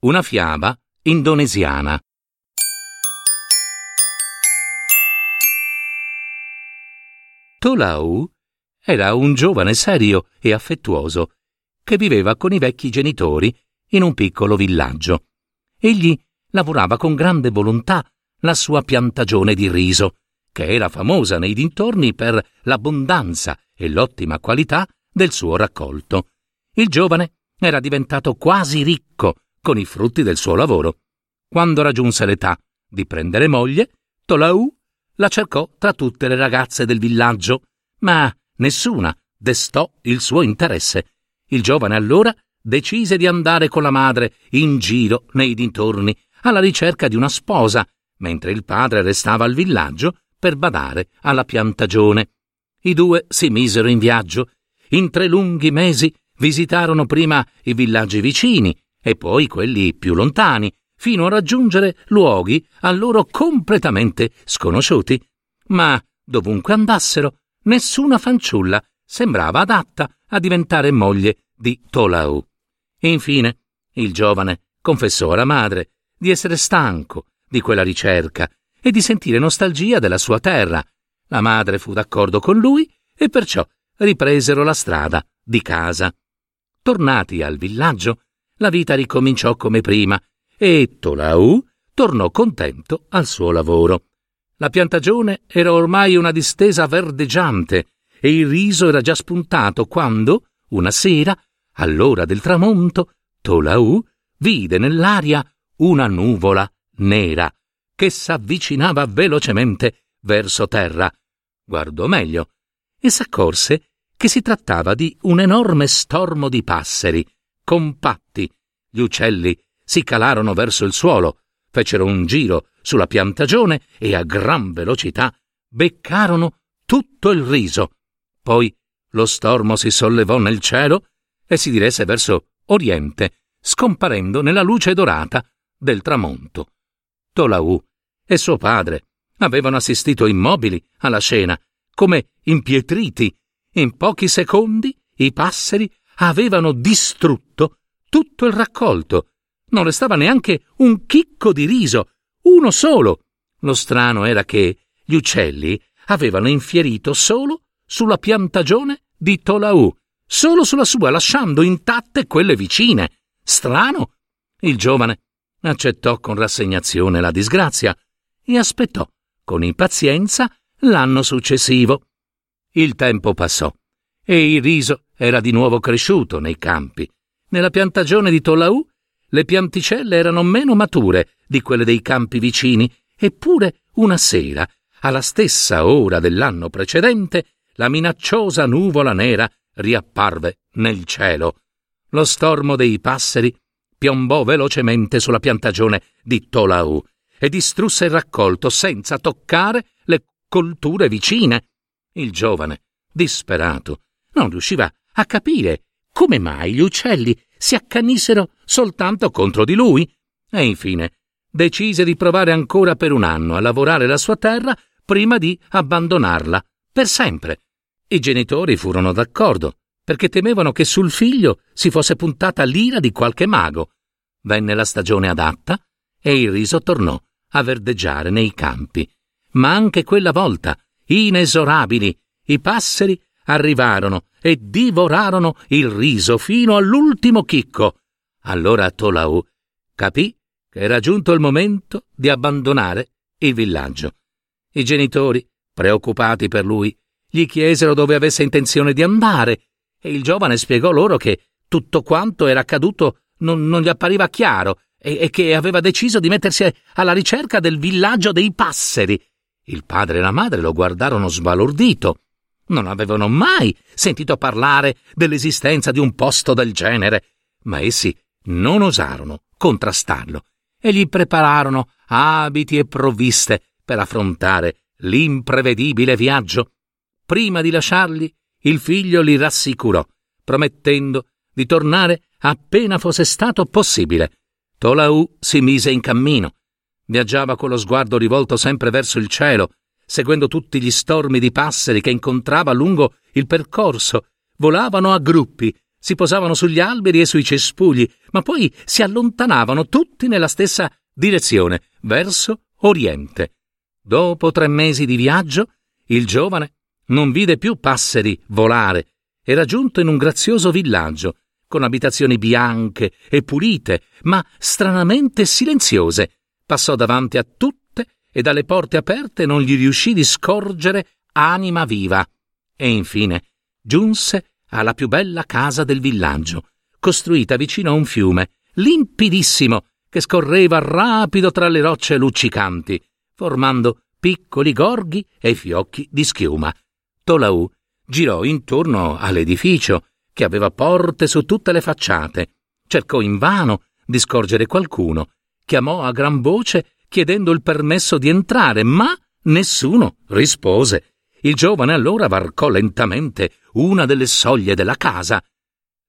una fiaba indonesiana. Tolau era un giovane serio e affettuoso che viveva con i vecchi genitori in un piccolo villaggio. Egli lavorava con grande volontà la sua piantagione di riso, che era famosa nei dintorni per l'abbondanza e l'ottima qualità del suo raccolto. Il giovane era diventato quasi ricco con i frutti del suo lavoro. Quando raggiunse l'età di prendere moglie, Tolau la cercò tra tutte le ragazze del villaggio, ma nessuna destò il suo interesse. Il giovane allora decise di andare con la madre in giro nei dintorni alla ricerca di una sposa, mentre il padre restava al villaggio per badare alla piantagione. I due si misero in viaggio. In tre lunghi mesi visitarono prima i villaggi vicini e poi quelli più lontani, fino a raggiungere luoghi a loro completamente sconosciuti. Ma dovunque andassero, nessuna fanciulla sembrava adatta a diventare moglie di Tolau. Infine, il giovane confessò alla madre di essere stanco di quella ricerca e di sentire nostalgia della sua terra. La madre fu d'accordo con lui e perciò ripresero la strada di casa. Tornati al villaggio, la vita ricominciò come prima e Tolau tornò contento al suo lavoro. La piantagione era ormai una distesa verdeggiante e il riso era già spuntato quando, una sera, all'ora del tramonto, Tolau vide nell'aria una nuvola nera che s'avvicinava velocemente verso terra. Guardò meglio e s'accorse che si trattava di un enorme stormo di passeri compatti. Gli uccelli si calarono verso il suolo, fecero un giro sulla piantagione e a gran velocità beccarono tutto il riso. Poi lo stormo si sollevò nel cielo e si diresse verso oriente, scomparendo nella luce dorata del tramonto. Tolau e suo padre avevano assistito immobili alla scena, come impietriti. In pochi secondi i passeri avevano distrutto tutto il raccolto. Non restava neanche un chicco di riso, uno solo. Lo strano era che gli uccelli avevano infierito solo sulla piantagione di Tolau, solo sulla sua, lasciando intatte quelle vicine. Strano. Il giovane accettò con rassegnazione la disgrazia e aspettò con impazienza l'anno successivo. Il tempo passò e il riso era di nuovo cresciuto nei campi. Nella piantagione di Tolau le pianticelle erano meno mature di quelle dei campi vicini, eppure una sera, alla stessa ora dell'anno precedente, la minacciosa nuvola nera riapparve nel cielo. Lo stormo dei passeri piombò velocemente sulla piantagione di Tolau e distrusse il raccolto senza toccare le colture vicine. Il giovane, disperato, non riusciva a capire come mai gli uccelli si accanissero soltanto contro di lui e infine decise di provare ancora per un anno a lavorare la sua terra prima di abbandonarla per sempre. I genitori furono d'accordo perché temevano che sul figlio si fosse puntata l'ira di qualche mago. Venne la stagione adatta e il riso tornò a verdeggiare nei campi. Ma anche quella volta, inesorabili, i passeri arrivarono e divorarono il riso fino all'ultimo chicco. Allora Tolau capì che era giunto il momento di abbandonare il villaggio. I genitori, preoccupati per lui, gli chiesero dove avesse intenzione di andare e il giovane spiegò loro che tutto quanto era accaduto non, non gli appariva chiaro e, e che aveva deciso di mettersi alla ricerca del villaggio dei passeri. Il padre e la madre lo guardarono sbalordito. Non avevano mai sentito parlare dell'esistenza di un posto del genere, ma essi non osarono contrastarlo e gli prepararono abiti e provviste per affrontare l'imprevedibile viaggio. Prima di lasciarli, il figlio li rassicurò, promettendo di tornare appena fosse stato possibile. Tolau si mise in cammino. Viaggiava con lo sguardo rivolto sempre verso il cielo, seguendo tutti gli stormi di passeri che incontrava lungo il percorso. Volavano a gruppi, si posavano sugli alberi e sui cespugli, ma poi si allontanavano tutti nella stessa direzione, verso oriente. Dopo tre mesi di viaggio, il giovane non vide più passeri volare. Era giunto in un grazioso villaggio, con abitazioni bianche e pulite, ma stranamente silenziose. Passò davanti a tutte e dalle porte aperte non gli riuscì di scorgere anima viva. E infine giunse alla più bella casa del villaggio, costruita vicino a un fiume, limpidissimo, che scorreva rapido tra le rocce luccicanti, formando piccoli gorghi e fiocchi di schiuma. Tolau girò intorno all'edificio, che aveva porte su tutte le facciate. Cercò invano di scorgere qualcuno. Chiamò a gran voce chiedendo il permesso di entrare, ma nessuno rispose. Il giovane allora varcò lentamente una delle soglie della casa.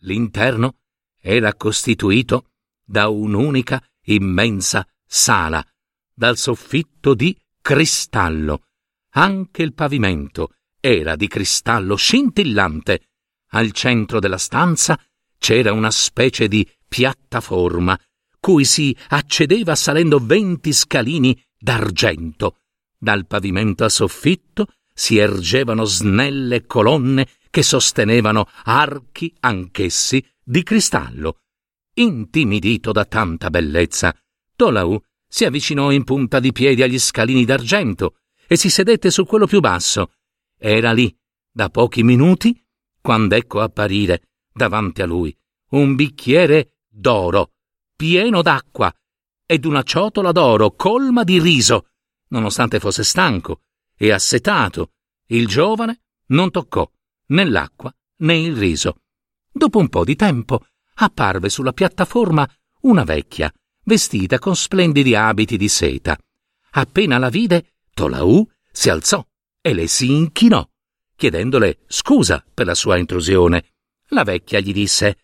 L'interno era costituito da un'unica immensa sala, dal soffitto di cristallo. Anche il pavimento era di cristallo scintillante. Al centro della stanza c'era una specie di piattaforma cui si accedeva salendo venti scalini d'argento. Dal pavimento a soffitto si ergevano snelle colonne che sostenevano archi anch'essi di cristallo. Intimidito da tanta bellezza, Tolau si avvicinò in punta di piedi agli scalini d'argento e si sedette su quello più basso. Era lì, da pochi minuti, quando ecco apparire, davanti a lui, un bicchiere d'oro, pieno d'acqua, ed una ciotola d'oro colma di riso. Nonostante fosse stanco e assetato, il giovane non toccò né l'acqua né il riso. Dopo un po' di tempo apparve sulla piattaforma una vecchia, vestita con splendidi abiti di seta. Appena la vide, Tolau si alzò e le si inchinò, chiedendole scusa per la sua intrusione. La vecchia gli disse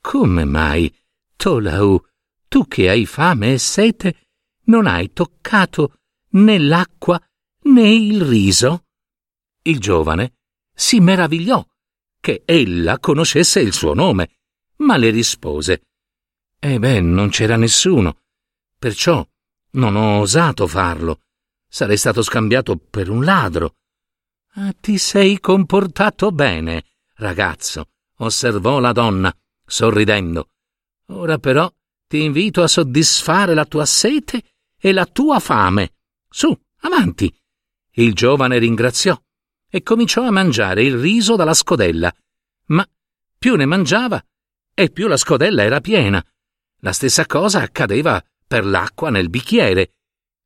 Come mai, Tolau, tu che hai fame e sete, non hai toccato né l'acqua né il riso? Il giovane si meravigliò che ella conoscesse il suo nome, ma le rispose Eh beh, non c'era nessuno, perciò non ho osato farlo. Sarei stato scambiato per un ladro. Ah, ti sei comportato bene, ragazzo, osservò la donna, sorridendo. Ora però ti invito a soddisfare la tua sete e la tua fame. Su, avanti. Il giovane ringraziò e cominciò a mangiare il riso dalla scodella, ma più ne mangiava e più la scodella era piena. La stessa cosa accadeva per l'acqua nel bicchiere.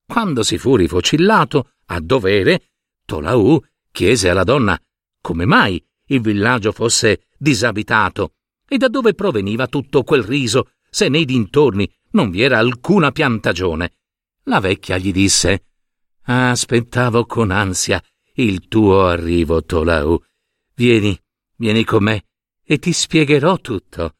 Quando si fu rifocillato, a dovere, Tolau chiese alla donna come mai il villaggio fosse disabitato e da dove proveniva tutto quel riso se nei dintorni non vi era alcuna piantagione. La vecchia gli disse Aspettavo con ansia il tuo arrivo, Tolau. Vieni, vieni con me e ti spiegherò tutto.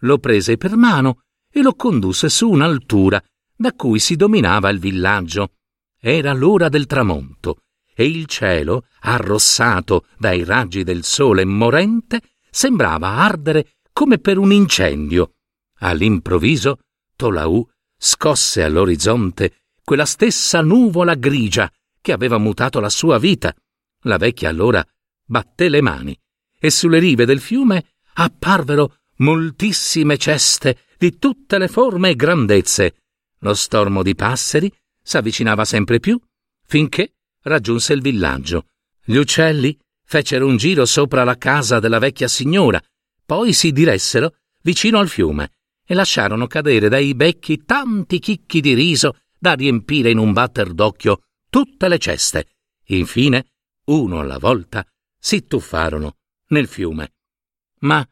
Lo prese per mano e lo condusse su un'altura da cui si dominava il villaggio. Era l'ora del tramonto e il cielo, arrossato dai raggi del sole morente, sembrava ardere come per un incendio. All'improvviso Tolau scosse all'orizzonte quella stessa nuvola grigia che aveva mutato la sua vita. La vecchia allora batté le mani e sulle rive del fiume apparvero moltissime ceste di tutte le forme e grandezze. Lo stormo di passeri s'avvicinava sempre più finché raggiunse il villaggio. Gli uccelli fecero un giro sopra la casa della vecchia signora, poi si diressero vicino al fiume e lasciarono cadere dai becchi tanti chicchi di riso da riempire in un batter d'occhio tutte le ceste. Infine, uno alla volta, si tuffarono nel fiume. Ma,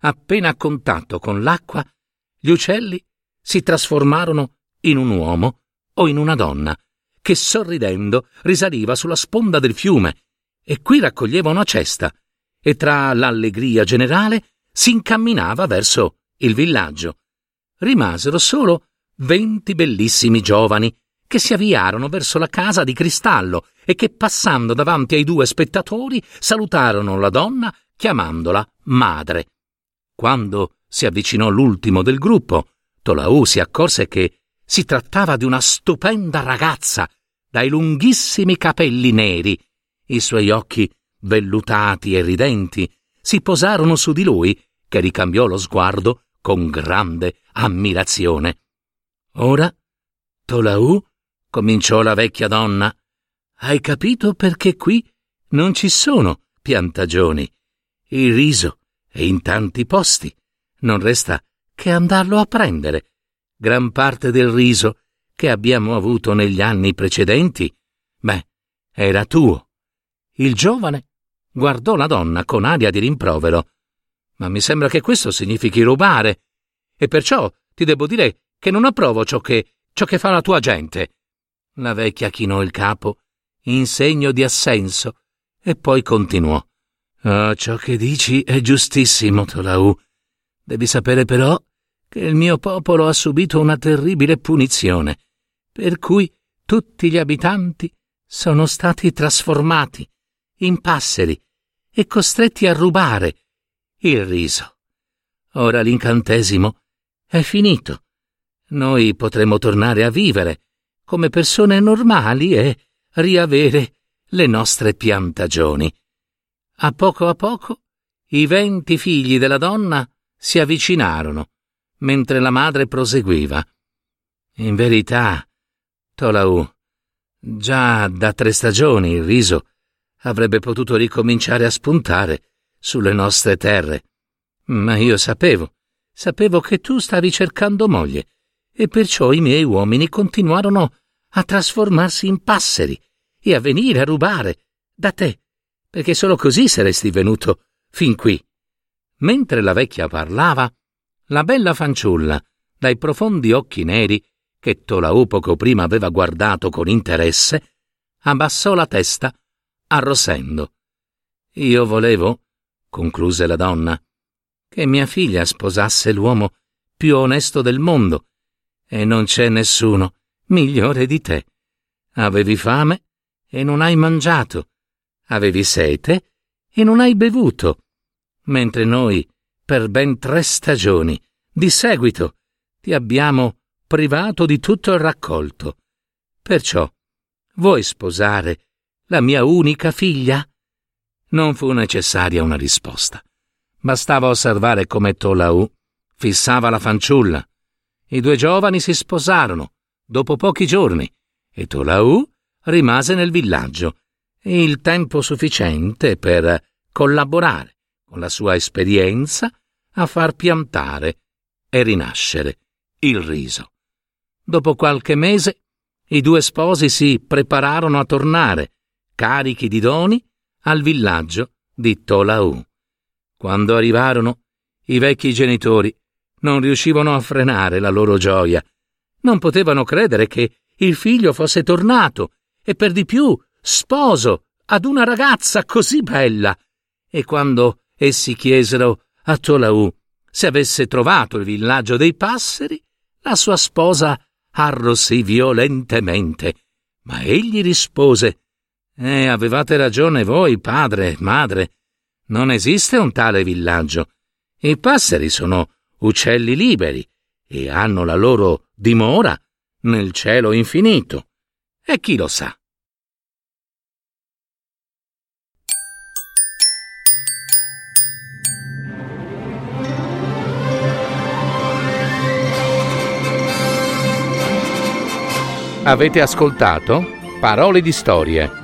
appena a contatto con l'acqua, gli uccelli si trasformarono in un uomo o in una donna, che sorridendo risaliva sulla sponda del fiume, e qui raccoglieva una cesta, e tra l'allegria generale si incamminava verso il villaggio. Rimasero solo venti bellissimi giovani che si avviarono verso la casa di cristallo e che passando davanti ai due spettatori salutarono la donna chiamandola madre. Quando si avvicinò l'ultimo del gruppo, Tolau si accorse che si trattava di una stupenda ragazza dai lunghissimi capelli neri. I suoi occhi, vellutati e ridenti, si posarono su di lui, che ricambiò lo sguardo con grande ammirazione. Ora, Tolau, cominciò la vecchia donna, hai capito perché qui non ci sono piantagioni. Il riso è in tanti posti. Non resta che andarlo a prendere. Gran parte del riso che abbiamo avuto negli anni precedenti, beh, era tuo. Il giovane guardò la donna con aria di rimprovero. Ma mi sembra che questo significhi rubare. E perciò ti devo dire che non approvo ciò che, ciò che fa la tua gente. La vecchia chinò il capo in segno di assenso e poi continuò. Oh, ciò che dici è giustissimo, Tolau. Devi sapere però che il mio popolo ha subito una terribile punizione, per cui tutti gli abitanti sono stati trasformati in passeri e costretti a rubare il riso. Ora l'incantesimo è finito noi potremo tornare a vivere come persone normali e riavere le nostre piantagioni. A poco a poco i venti figli della donna si avvicinarono, mentre la madre proseguiva. In verità, Tolau, già da tre stagioni il riso avrebbe potuto ricominciare a spuntare sulle nostre terre. Ma io sapevo, sapevo che tu stavi cercando moglie e perciò i miei uomini continuarono a trasformarsi in passeri e a venire a rubare da te, perché solo così saresti venuto fin qui. Mentre la vecchia parlava, la bella fanciulla, dai profondi occhi neri che Tolau poco prima aveva guardato con interesse, abbassò la testa, arrossendo. Io volevo, concluse la donna, che mia figlia sposasse l'uomo più onesto del mondo e non c'è nessuno migliore di te. Avevi fame e non hai mangiato, avevi sete e non hai bevuto, mentre noi, per ben tre stagioni, di seguito, ti abbiamo privato di tutto il raccolto. Perciò, vuoi sposare la mia unica figlia? Non fu necessaria una risposta. Bastava osservare come Tolau fissava la fanciulla i due giovani si sposarono dopo pochi giorni e Tolau rimase nel villaggio il tempo sufficiente per collaborare con la sua esperienza a far piantare e rinascere il riso. Dopo qualche mese i due sposi si prepararono a tornare, carichi di doni, al villaggio di Tolau. Quando arrivarono, i vecchi genitori non riuscivano a frenare la loro gioia. Non potevano credere che il figlio fosse tornato e per di più sposo ad una ragazza così bella. E quando essi chiesero a Tolau se avesse trovato il villaggio dei passeri, la sua sposa arrossì violentemente. Ma egli rispose Eh, avevate ragione voi, padre, madre. Non esiste un tale villaggio. I passeri sono uccelli liberi e hanno la loro dimora nel cielo infinito. E chi lo sa? Avete ascoltato Parole di storie,